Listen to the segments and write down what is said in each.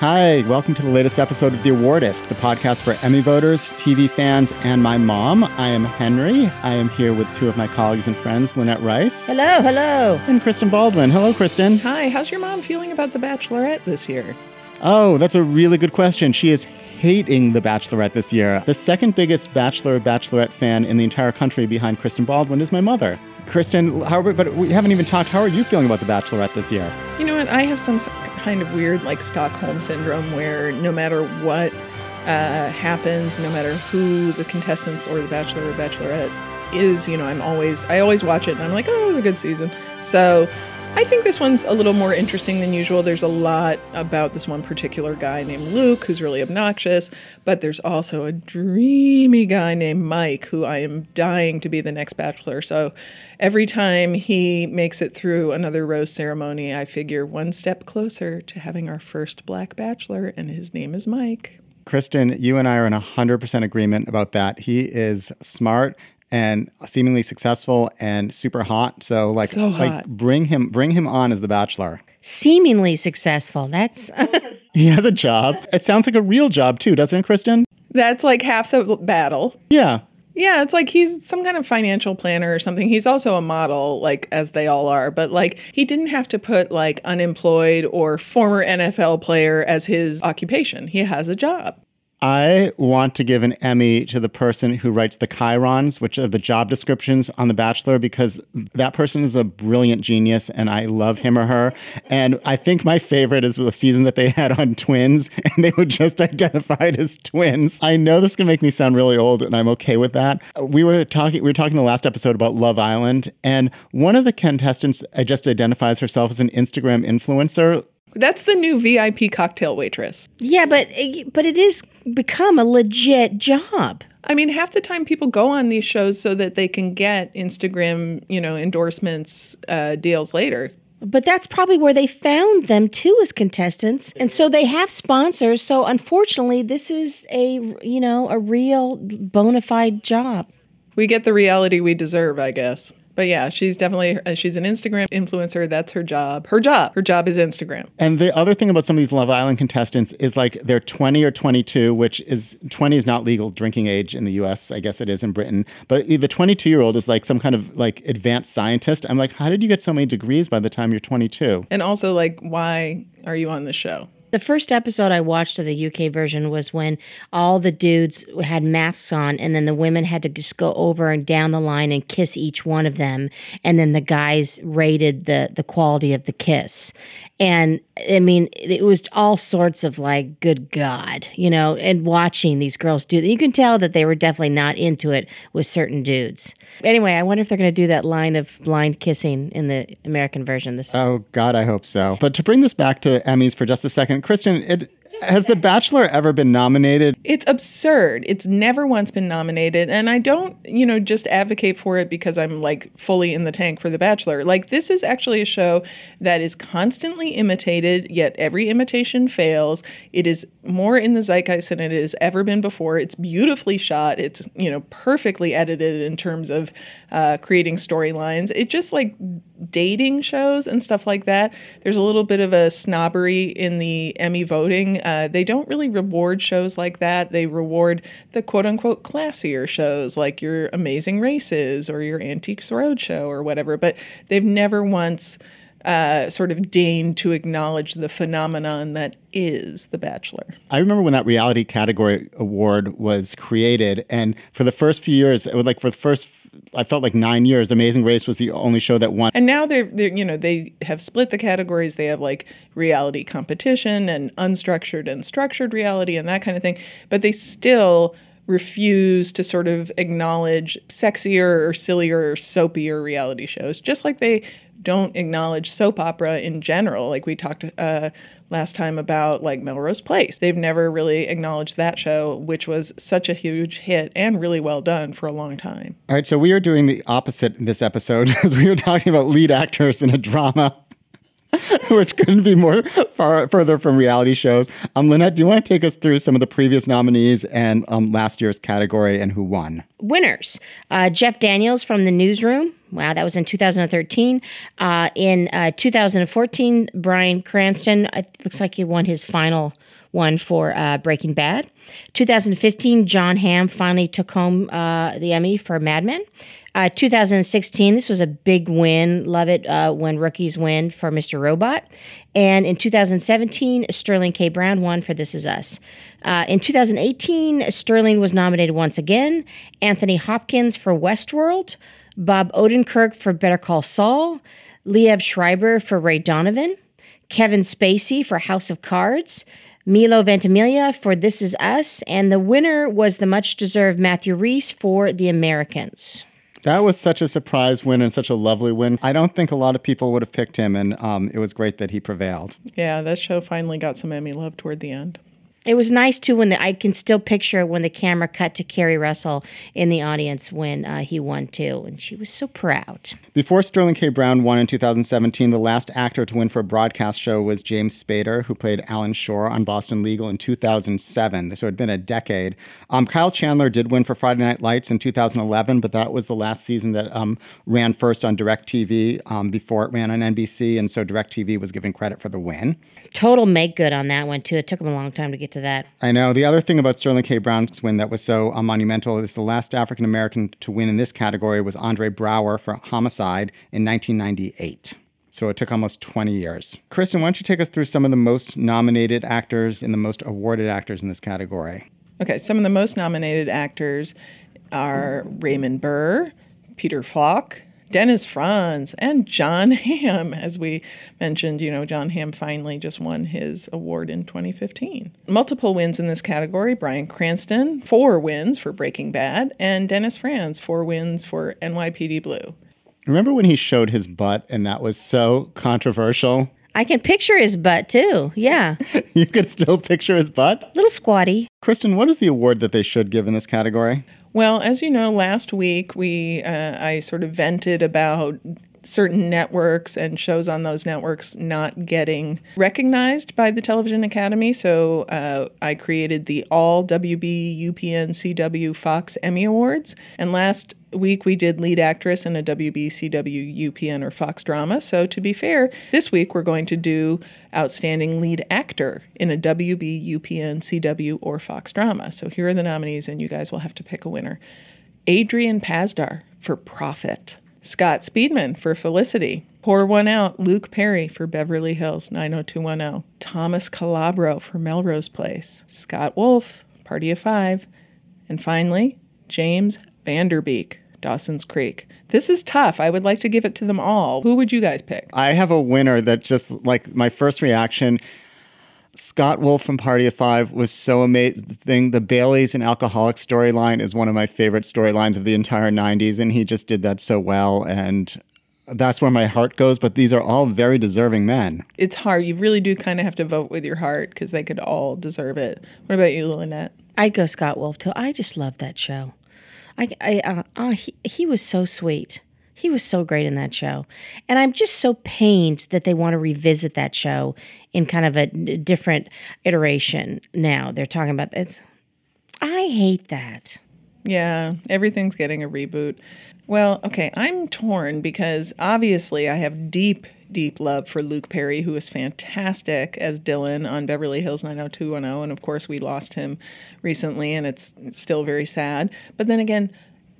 Hi, welcome to the latest episode of The Awardist, the podcast for Emmy voters, TV fans, and my mom. I am Henry. I am here with two of my colleagues and friends, Lynette Rice. Hello, hello. And Kristen Baldwin. Hello, Kristen. Hi, how's your mom feeling about The Bachelorette this year? Oh, that's a really good question. She is hating The Bachelorette this year. The second biggest Bachelor Bachelorette fan in the entire country behind Kristen Baldwin is my mother. Kristen, how, but we haven't even talked. How are you feeling about The Bachelorette this year? You know what? I have some kind of weird, like Stockholm syndrome, where no matter what uh, happens, no matter who the contestants or the Bachelor or Bachelorette is, you know, I'm always, I always watch it and I'm like, oh, it was a good season. So I think this one's a little more interesting than usual. There's a lot about this one particular guy named Luke who's really obnoxious, but there's also a dreamy guy named Mike who I am dying to be the next bachelor. So every time he makes it through another rose ceremony, I figure one step closer to having our first black bachelor, and his name is Mike. Kristen, you and I are in 100% agreement about that. He is smart and seemingly successful and super hot. So like, So like bring him bring him on as the bachelor. Seemingly successful. That's He has a job. It sounds like a real job too, doesn't it, Kristen? That's like half the battle. Yeah. Yeah, it's like he's some kind of financial planner or something. He's also a model, like as they all are, but like he didn't have to put like unemployed or former NFL player as his occupation. He has a job. I want to give an Emmy to the person who writes the chyrons, which are the job descriptions on The Bachelor, because that person is a brilliant genius and I love him or her. And I think my favorite is the season that they had on twins and they were just identified as twins. I know this is gonna make me sound really old and I'm okay with that. We were talking we were talking the last episode about Love Island, and one of the contestants uh, just identifies herself as an Instagram influencer. That's the new VIP cocktail waitress. yeah, but but it is become a legit job. I mean, half the time people go on these shows so that they can get Instagram, you know, endorsements uh, deals later. But that's probably where they found them too as contestants. And so they have sponsors. So unfortunately, this is a, you know, a real bona fide job. We get the reality we deserve, I guess. But yeah, she's definitely uh, she's an Instagram influencer. That's her job. Her job. Her job is Instagram. And the other thing about some of these Love Island contestants is like they're 20 or 22, which is 20 is not legal drinking age in the US. I guess it is in Britain. But the 22 year old is like some kind of like advanced scientist. I'm like, how did you get so many degrees by the time you're 22? And also, like, why are you on the show? The first episode I watched of the UK version was when all the dudes had masks on, and then the women had to just go over and down the line and kiss each one of them, and then the guys rated the the quality of the kiss. And I mean, it was all sorts of like, good God, you know, and watching these girls do that. You can tell that they were definitely not into it with certain dudes. Anyway, I wonder if they're going to do that line of blind kissing in the American version. This Oh, God, I hope so. But to bring this back to Emmys for just a second, Kristen, it, has The Bachelor ever been nominated? It's absurd. It's never once been nominated. And I don't, you know, just advocate for it because I'm like fully in the tank for The Bachelor. Like, this is actually a show that is constantly imitated, yet every imitation fails. It is more in the zeitgeist than it has ever been before. It's beautifully shot. It's, you know, perfectly edited in terms of uh, creating storylines. It just like dating shows and stuff like that. There's a little bit of a snobbery in the Emmy voting. Uh, they don't really reward shows like that. They reward the quote unquote classier shows like your Amazing Races or your Antiques Roadshow or whatever, but they've never once uh, sort of deigned to acknowledge the phenomenon that is The Bachelor. I remember when that reality category award was created, and for the first few years, it was like for the first, I felt like nine years, Amazing Race was the only show that won. And now they're, they're, you know, they have split the categories. They have like reality competition and unstructured and structured reality and that kind of thing. But they still refuse to sort of acknowledge sexier or sillier or soapier reality shows, just like they don't acknowledge soap opera in general. Like we talked uh, last time about like Melrose Place. They've never really acknowledged that show, which was such a huge hit and really well done for a long time. All right, so we are doing the opposite in this episode as we were talking about lead actors in a drama. Which couldn't be more far further from reality shows. Um, Lynette, do you want to take us through some of the previous nominees and um, last year's category and who won? winners uh, Jeff Daniels from the newsroom. Wow, that was in 2013. Uh, in uh, 2014, Bryan Cranston, it looks like he won his final one for uh, Breaking Bad. 2015, Jon Hamm finally took home uh, the Emmy for Mad Men. Uh, 2016, this was a big win. Love it uh, when rookies win for Mr. Robot. And in 2017, Sterling K. Brown won for This Is Us. Uh, in 2018, Sterling was nominated once again. Anthony Hopkins for Westworld. Bob Odenkirk for Better Call Saul. Liev Schreiber for Ray Donovan. Kevin Spacey for House of Cards. Milo Ventimiglia for This Is Us, and the winner was the much deserved Matthew Rhys for The Americans. That was such a surprise win and such a lovely win. I don't think a lot of people would have picked him, and um, it was great that he prevailed. Yeah, that show finally got some Emmy love toward the end. It was nice too when the, I can still picture when the camera cut to Keri Russell in the audience when uh, he won too, and she was so proud. Before Sterling K. Brown won in 2017, the last actor to win for a broadcast show was James Spader, who played Alan Shore on Boston Legal in 2007. So it had been a decade. Um, Kyle Chandler did win for Friday Night Lights in 2011, but that was the last season that um, ran first on DirecTV um, before it ran on NBC, and so DirecTV was given credit for the win. Total make good on that one too. It took him a long time to get to to that. I know. The other thing about Sterling K. Brown's win that was so uh, monumental is the last African American to win in this category was Andre Braugher for Homicide in 1998. So it took almost 20 years. Kristen, why don't you take us through some of the most nominated actors and the most awarded actors in this category? Okay, some of the most nominated actors are Raymond Burr, Peter Falk, Dennis Franz and Jon Hamm. As we mentioned, you know, Jon Hamm finally just won his award in 2015. Multiple wins in this category Bryan Cranston, four wins for Breaking Bad, and Dennis Franz, four wins for NYPD Blue. Remember when he showed his butt and that was so controversial? I can picture his butt too. Yeah. you could still picture his butt? Little squatty. Kristen, what is the award that they should give in this category? Well, as you know, last week we uh, I sort of vented about certain networks and shows on those networks not getting recognized by the Television Academy. So uh, I created the All WB UPN CW Fox Emmy Awards. And last week we did lead actress in a WB CW UPN or Fox drama. So to be fair, this week we're going to do outstanding lead actor in a WB UPN CW or Fox drama. So here are the nominees, and you guys will have to pick a winner. Adrian Pasdar for Profit. Scott Speedman for Felicity. Pour One Out, Luke Perry for Beverly Hills 90210. Thomas Calabro for Melrose Place. Scott Wolf, Party of Five. And finally, James Van Der Beek, Dawson's Creek. This is tough. I would like to give it to them all. Who would you guys pick? I have a winner that just like my first reaction Scott Wolf from Party of Five was so amazing. The Baileys and Alcoholic storyline is one of my favorite storylines of the entire 90s, and he just did that so well. And that's where my heart goes, but these are all very deserving men. It's hard. You really do kind of have to vote with your heart because they could all deserve it. What about you, Lynette? I'd go Scott Wolf too. I just love that show. I, I uh, uh, he, he was so sweet. He was so great in that show. And I'm just so pained that they want to revisit that show in kind of a different iteration now. They're talking about it's I hate that. Yeah, everything's getting a reboot. Well, okay, I'm torn because obviously I have deep, deep love for Luke Perry, who is fantastic as Dylan on Beverly Hills 90210. And of course, we lost him recently, and it's still very sad. But then again,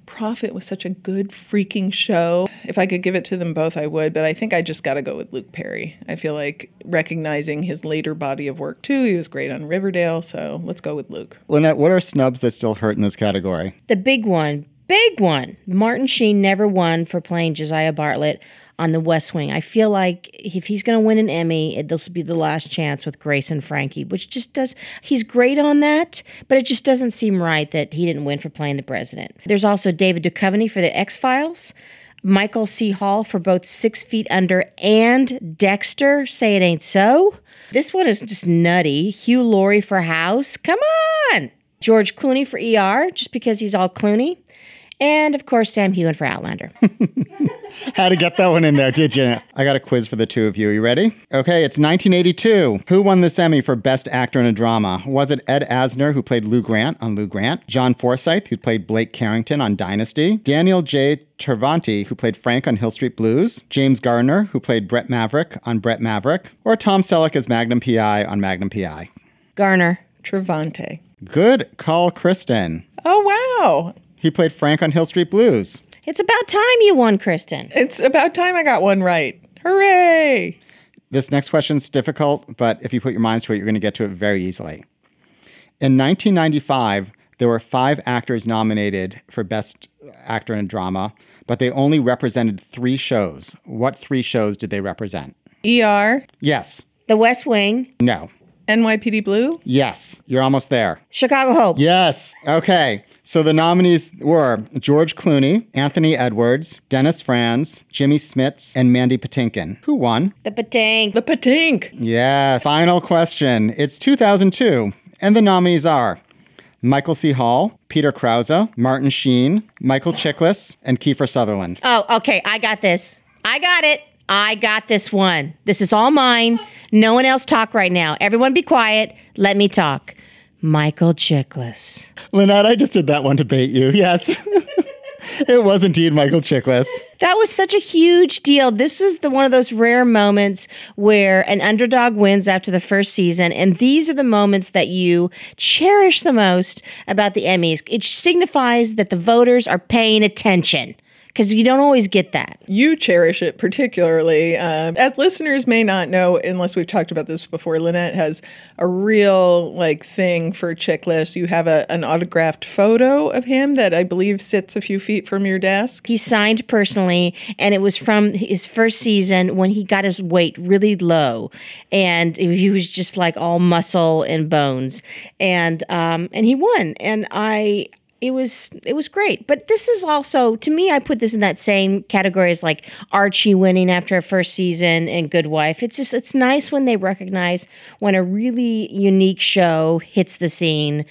Profit was such a good freaking show. If I could give it to them both, I would, but I think I just got to go with Luke Perry. I feel like recognizing his later body of work too, he was great on Riverdale, so let's go with Luke. Lynette, what are snubs that still hurt in this category? The big one, big one. Martin Sheen never won for playing Josiah Bartlet on The West Wing. I feel like if he's going to win an Emmy, this will be the last chance with Grace and Frankie, which just does, he's great on that, but it just doesn't seem right that he didn't win for playing the president. There's also David Duchovny for The X Files. Michael C. Hall for both Six Feet Under and Dexter. Say it ain't so. This one is just nutty. Hugh Laurie for House. Come on. George Clooney for ER, just because he's all Clooney. And of course, Sam Heughan for Outlander. Had to get that one in there, did you? I got a quiz for the two of you. Are You ready? Okay, it's 1982. Who won the Emmy for Best Actor in a Drama? Was it Ed Asner, who played Lou Grant on Lou Grant? John Forsythe, who played Blake Carrington on Dynasty? Daniel J. Travanti, who played Frank on Hill Street Blues? James Garner, who played Brett Maverick on Brett Maverick? Or Tom Selleck as Magnum PI on Magnum PI? Garner. Travanti. Good call, Kristen. Oh, wow. He played Frank on Hill Street Blues. It's about time you won, Kristen. It's about time I got one right. Hooray! This next question's difficult, but if you put your minds to it, you're going to get to it very easily. In 1995, there were five actors nominated for Best Actor in a Drama, but they only represented three shows. What three shows did they represent? ER, Yes. The West Wing, No. NYPD Blue, Yes. You're almost there. Chicago Hope. Yes. Okay. So the nominees were George Clooney, Anthony Edwards, Dennis Franz, Jimmy Smits, and Mandy Patinkin. Who won? The Patang. The Patink. Yes. Final question. It's 2002, and the nominees are Michael C. Hall, Peter Krause, Martin Sheen, Michael Chiklis, and Kiefer Sutherland. Oh, okay. I got this. I got it. I got this one. This is all mine. No one else talk right now. Everyone be quiet. Let me talk. Michael Chiklis. Lynette, I just did that one to bait you. Yes. it was indeed Michael Chiklis. That was such a huge deal. This was the one of those rare moments where an underdog wins after the first season, and these are the moments that you cherish the most about the Emmys. It signifies that the voters are paying attention because you don't always get that. You cherish it particularly. Um, as listeners may not know, unless we've talked about this before, Lynette has a real like thing for Chiklis. You have a, an autographed photo of him that I believe sits a few feet from your desk. He signed personally, and it was from his first season when he got his weight really low, and he was just like all muscle and bones, and um, and he won, and I. It was it was great, but this is also to me. I put this in that same category as like Archie winning after a first season and Good Wife. It's just it's nice when they recognize when a really unique show hits the scene,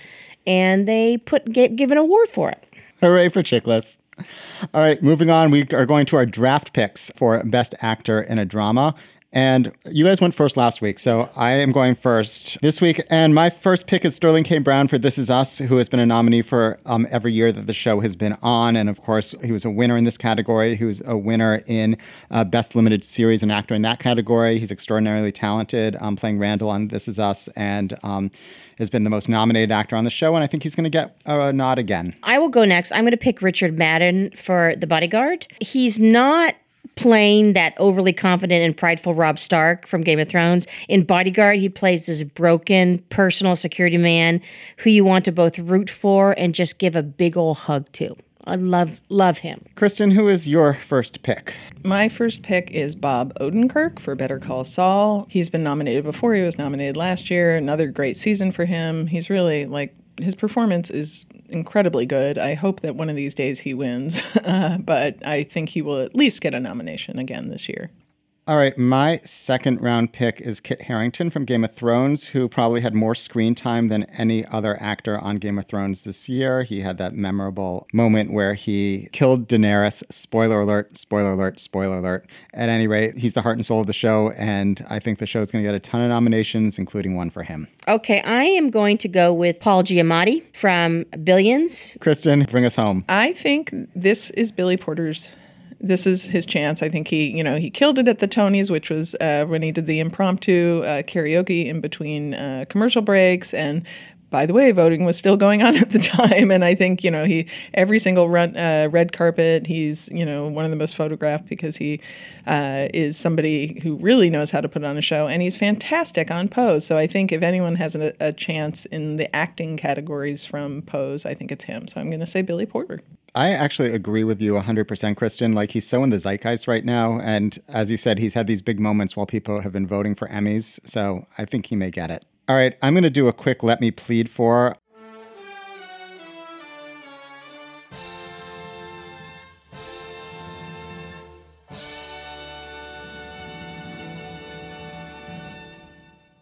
and they put give, give an award for it. Hooray for Chiklis. All right, moving on. We are going to our draft picks for Best Actor in a Drama. And you guys went first last week, so I am going first this week. And my first pick is Sterling K. Brown for This Is Us, who has been a nominee for um, every year that the show has been on. And of course, he was a winner in this category. He was a winner in uh, Best Limited Series and Actor in that category. He's extraordinarily talented, um, playing Randall on This Is Us, and um, has been the most nominated actor on the show. And I think he's going to get a nod again. I will go next. I'm going to pick Richard Madden for The Bodyguard. He's not playing that overly confident and prideful Rob Stark from Game of Thrones. In Bodyguard, he plays this broken personal security man who you want to both root for and just give a big old hug to. I love love him. Kristen, who is your first pick? My first pick is Bob Odenkirk for Better Call Saul. He's been nominated before. He was nominated last year. Another great season for him. He's really like his performance is incredibly good. I hope that one of these days he wins, uh, but I think he will at least get a nomination again this year. All right, my second round pick is Kit Harington from Game of Thrones, who probably had more screen time than any other actor on Game of Thrones this year. He had that memorable moment where he killed Daenerys. Spoiler alert, spoiler alert, spoiler alert. At any rate, he's the heart and soul of the show, and I think the show is going to get a ton of nominations, including one for him. Okay, I am going to go with Paul Giamatti from Billions. Kristen, bring us home. I think this is Billy Porter's this is his chance. I think he, you know, he killed it at the Tonys, which was uh, when he did the impromptu uh, karaoke in between uh, commercial breaks. And by the way, voting was still going on at the time, and I think you know he every single run, uh, red carpet. He's you know one of the most photographed because he uh, is somebody who really knows how to put on a show, and he's fantastic on Pose. So I think if anyone has a, a chance in the acting categories from Pose, I think it's him. So I'm going to say Billy Porter. I actually agree with you 100%, Kristen. Like, he's so in the zeitgeist right now. And as you said, he's had these big moments while people have been voting for Emmys. So I think he may get it. All right, I'm going to do a quick Let Me Plead For.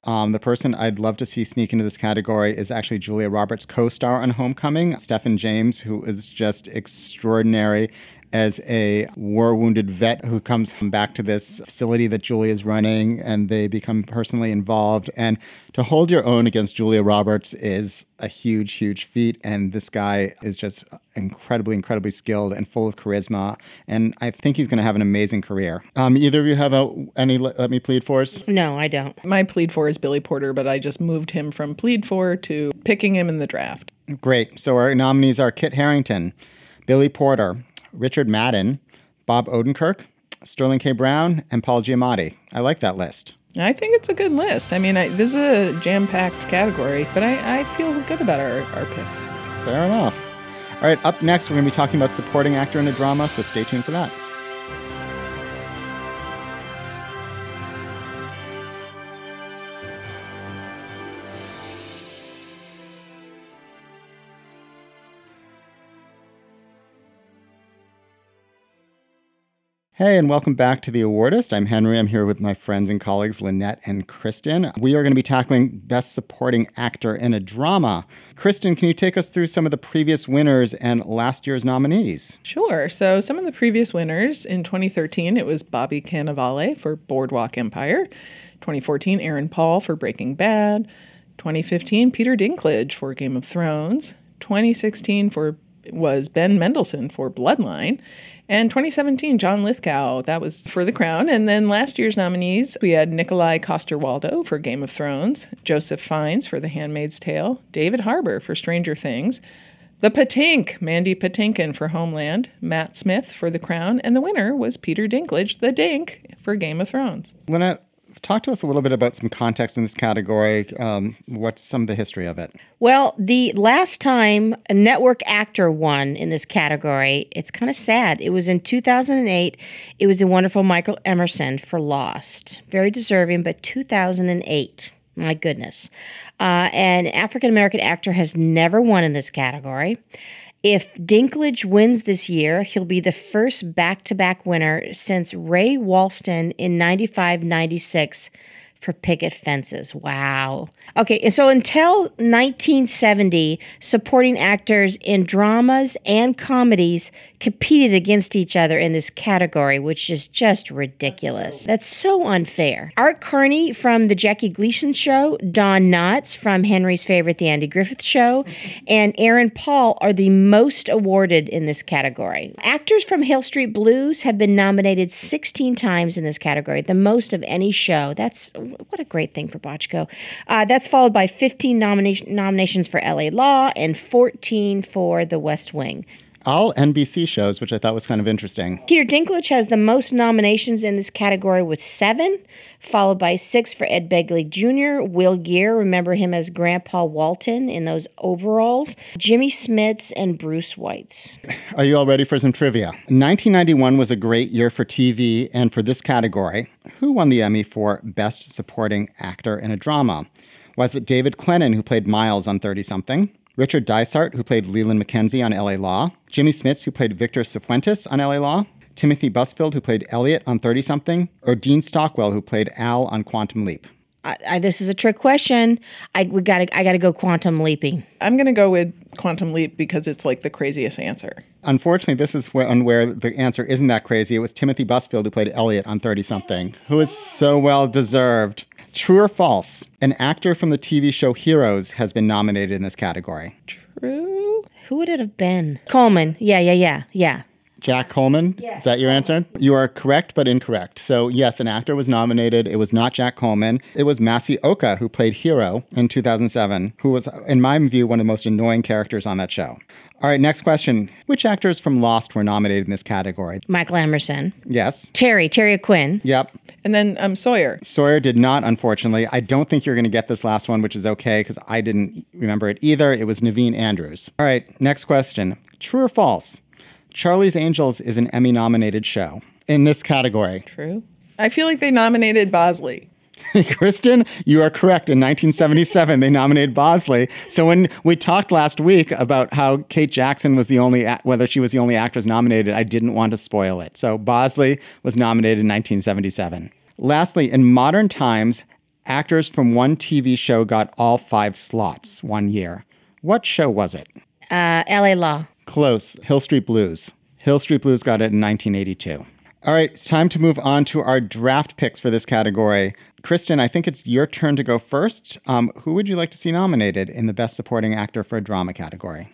Um, the person I'd love to see sneak into this category is actually Julia Roberts' co star on Homecoming, Stephan James, who is just extraordinary as a war wounded vet who comes back to this facility that Julia is running and they become personally involved. And to hold your own against Julia Roberts is a huge, huge feat. And this guy is just incredibly, incredibly skilled and full of charisma. And I think he's going to have an amazing career. Um, either of you have a, any Let Me Plead Fors? No, I don't. My plead for is Billy Porter, but I just moved him from plead for to picking him in the draft. Great. So our nominees are Kit Harington, Billy Porter, Richard Madden, Bob Odenkirk, Sterling K. Brown, and Paul Giamatti. I like that list. I think it's a good list. I mean, I, this is a jam packed category, but I, I feel good about our, our picks. Fair enough. All right, up next, we're going to be talking about supporting actor in a drama, so stay tuned for that. Hey, and welcome back to The Awardist. I'm Henry. I'm here with my friends and colleagues Lynette and Kristen. We are going to be tackling Best Supporting Actor in a Drama. Kristen, can you take us through some of the previous winners and last year's nominees? Sure. So, some of the previous winners in 2013, it was Bobby Cannavale for Boardwalk Empire. 2014, Aaron Paul for Breaking Bad. 2015, Peter Dinklage for Game of Thrones. 2016 for was Ben Mendelsohn for Bloodline. And 2017, John Lithgow, that was for The Crown. And then last year's nominees, we had Nikolaj Coster-Waldau for Game of Thrones, Joseph Fiennes for The Handmaid's Tale, David Harbour for Stranger Things, The Patink, Mandy Patinkin for Homeland, Matt Smith for The Crown, and the winner was Peter Dinklage, the Dink, for Game of Thrones. Lynette, talk to us a little bit about some context in this category. Um, what's some of the history of it? Well, the last time a network actor won in this category, it's kind of sad. It was in 2008. It was the wonderful Michael Emerson for Lost. Very deserving, but 2008. My goodness. Uh, an African American actor has never won in this category. If Dinklage wins this year, he'll be the first back to back winner since Ray Walston in 95 96 for picket fences. Wow. Okay, and so until 1970, supporting actors in dramas and comedies competed against each other in this category, which is just ridiculous. That's so unfair. Art Carney from The Jackie Gleason Show, Don Knotts from Henry's favorite The Andy Griffith Show, and Aaron Paul are the most awarded in this category. Actors from Hill Street Blues have been nominated 16 times in this category, the most of any show. That's what a great thing for Bochco. Uh, that's followed by 15 nomination, nominations for LA Law and 14 for The West Wing. All NBC shows, which I thought was kind of interesting. Peter Dinklage has the most nominations in this category with seven, followed by six for Ed Begley Jr., Will Geer, remember him as Grandpa Walton in those overalls, Jimmy Smits, and Bruce Weitz. Are you all ready for some trivia? 1991 was a great year for TV and for this category. Who won the Emmy for Best Supporting Actor in a Drama? Was it David Clennon, who played Miles on 30 something? Richard Dysart, who played Leland McKenzie on LA Law, Jimmy Smits, who played Victor Cifuentes on LA Law, Timothy Busfield, who played Elliot on 30 something, or Dean Stockwell, who played Al on Quantum Leap? I, I, this is a trick question. I we got I got to go quantum leaping. I'm going to go with quantum leap because it's like the craziest answer. Unfortunately, this is where, where the answer isn't that crazy. It was Timothy Busfield who played Elliot on 30 something, who is so well deserved. True or false? An actor from the TV show Heroes has been nominated in this category. True. Who would it have been? Coleman. Yeah, yeah, yeah, yeah. Jack Coleman? Yes. Is that your answer? You are correct, but incorrect. So, yes, an actor was nominated. It was not Jack Coleman. It was Masi Oka, who played Hiro in 2007, who was, in my view, one of the most annoying characters on that show. All right, next question. Which actors from Lost were nominated in this category? Michael Emerson. Yes. Terry, Terry Quinn. Yep. And then um, Sawyer. Sawyer did not, unfortunately. I don't think you're going to get this last one, which is okay because I didn't remember it either. It was Naveen Andrews. All right, next question. True or false? Charlie's Angels is an Emmy nominated show in this category. True. I feel like they nominated Bosley. Kristen, you are correct. In 1977, they nominated Bosley. So when we talked last week about how Kate Jackson was the only, whether she was the only actress nominated, I didn't want to spoil it. So Bosley was nominated in 1977. Lastly, in modern times, actors from one TV show got all five slots one year. What show was it? Uh, L.A. Law. Close. Hill Street Blues. Hill Street Blues got it in 1982. All right, it's time to move on to our draft picks for this category. Kristen, I think it's your turn to go first. Um, who would you like to see nominated in the Best Supporting Actor for a Drama category?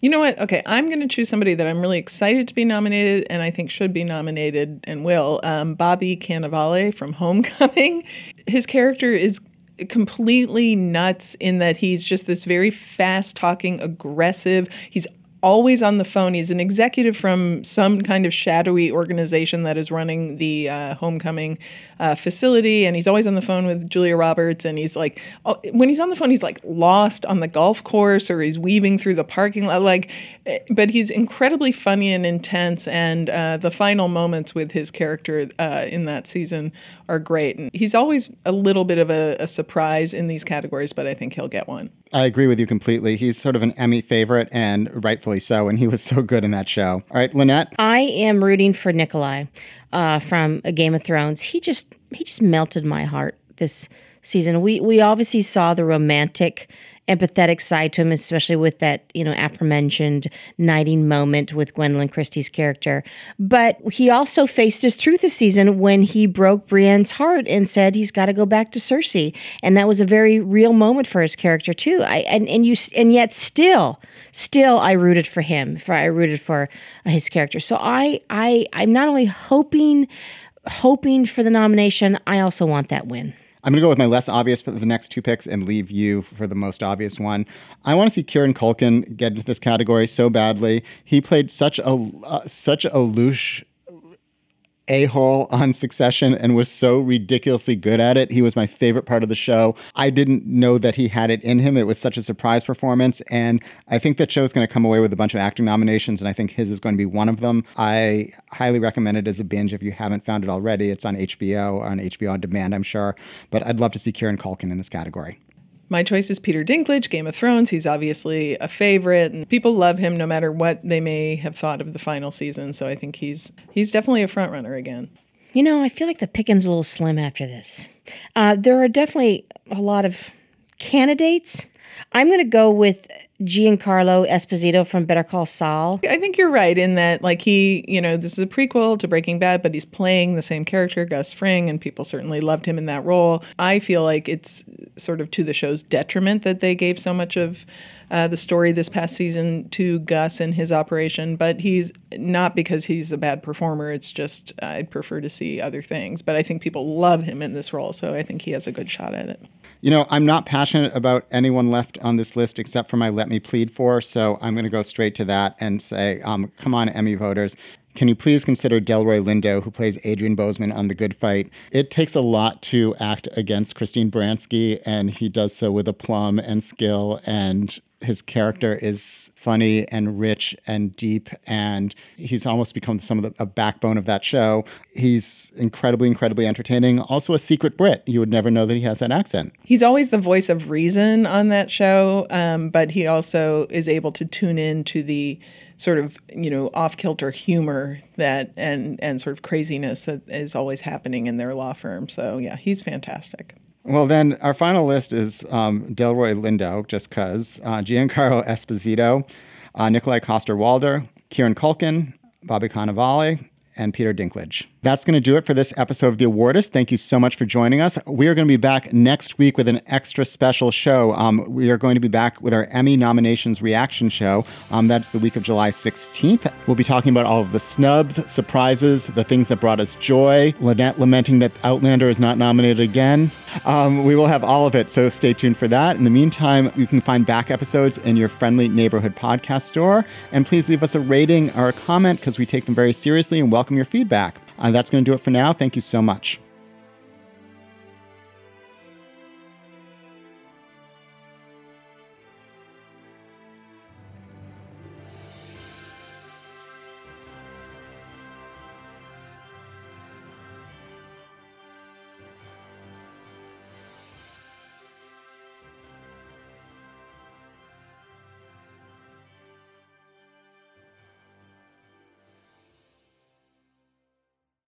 You know what? Okay, I'm going to choose somebody that I'm really excited to be nominated and I think should be nominated and will. Um, Bobby Cannavale from Homecoming. His character is completely nuts in that he's just this very fast talking, aggressive. He's always on the phone. He's an executive from some kind of shadowy organization that is running the uh, homecoming uh, facility, and he's always on the phone with Julia Roberts. And he's like, oh, when he's on the phone, he's like lost on the golf course or he's weaving through the parking lot. Like, eh, but he's incredibly funny and intense. And uh, the final moments with his character uh, in that season are great. And he's always a little bit of a, a surprise in these categories, but I think he'll get one. I agree with you completely. He's sort of an Emmy favorite, and rightfully so. And he was so good in that show. All right, Lynette. I am rooting for Nikolaj uh, from Game of Thrones. He just he just melted my heart this season. We we obviously saw the romantic empathetic side to him, especially with that, you know, aforementioned knighting moment with Gwendoline Christie's character. But he also faced his truth this season when he broke Brienne's heart and said he's got to go back to Cersei. And that was a very real moment for his character too. I and, and you and yet still, still I rooted for him. For I rooted for his character. So I I I'm not only hoping hoping for the nomination, I also want that win. I'm going to go with my less obvious for the next two picks and leave you for the most obvious one. I want to see Kieran Culkin get into this category so badly. He played such a uh, such a louche a hole on Succession and was so ridiculously good at it. He was my favorite part of the show. I didn't know that he had it in him. It was such a surprise performance. And I think that show is going to come away with a bunch of acting nominations. And I think his is going to be one of them. I highly recommend it as a binge if you haven't found it already. It's on HBO, on HBO on demand, I'm sure. But I'd love to see Kieran Culkin in this category. My choice is Peter Dinklage, Game of Thrones. He's obviously a favorite, and people love him no matter what they may have thought of the final season. So I think he's he's definitely a front runner again. You know, I feel like the picking's a little slim after this. Uh, there are definitely a lot of candidates. I'm going to go with Giancarlo Esposito from Better Call Saul. I think you're right in that, like, he, you know, this is a prequel to Breaking Bad, but he's playing the same character, Gus Fring, and people certainly loved him in that role. I feel like it's sort of to the show's detriment that they gave so much of uh, the story this past season to Gus and his operation, but he's not because he's a bad performer. It's just I'd prefer to see other things. But I think people love him in this role, so I think he has a good shot at it. You know, I'm not passionate about anyone left on this list except for my Let Me Plead For, so I'm going to go straight to that and say, um, come on, Emmy voters. Can you please consider Delroy Lindo, who plays Adrian Boseman on The Good Fight? It takes a lot to act against Christine Baranski, and he does so with aplomb and skill and his character is funny and rich and deep and he's almost become some of the a backbone of that show. He's incredibly incredibly entertaining. Also a secret brit. You would never know that he has that accent. He's always the voice of reason on that show um, but he also is able to tune in to the sort of you know off kilter humor that and and sort of craziness that is always happening in their law firm. So yeah he's fantastic well, then our final list is um, Delroy Lindo, just because, uh, Giancarlo Esposito, uh, Nikolaj Coster-Waldau, Kieran Culkin, Bobby Cannavale, and Peter Dinklage. That's going to do it for this episode of The Awardist. Thank you so much for joining us. We are going to be back next week with an extra special show. Um, we are going to be back with our Emmy nominations reaction show. Um, that's the week of July 16th. We'll be talking about all of the snubs, surprises, the things that brought us joy, Lynette lamenting that Outlander is not nominated again. Um, we will have all of it, so stay tuned for that. In the meantime, you can find back episodes in your friendly neighborhood podcast store. And please leave us a rating or a comment because we take them very seriously and welcome your feedback. Uh, that's going to do it for now. Thank you so much.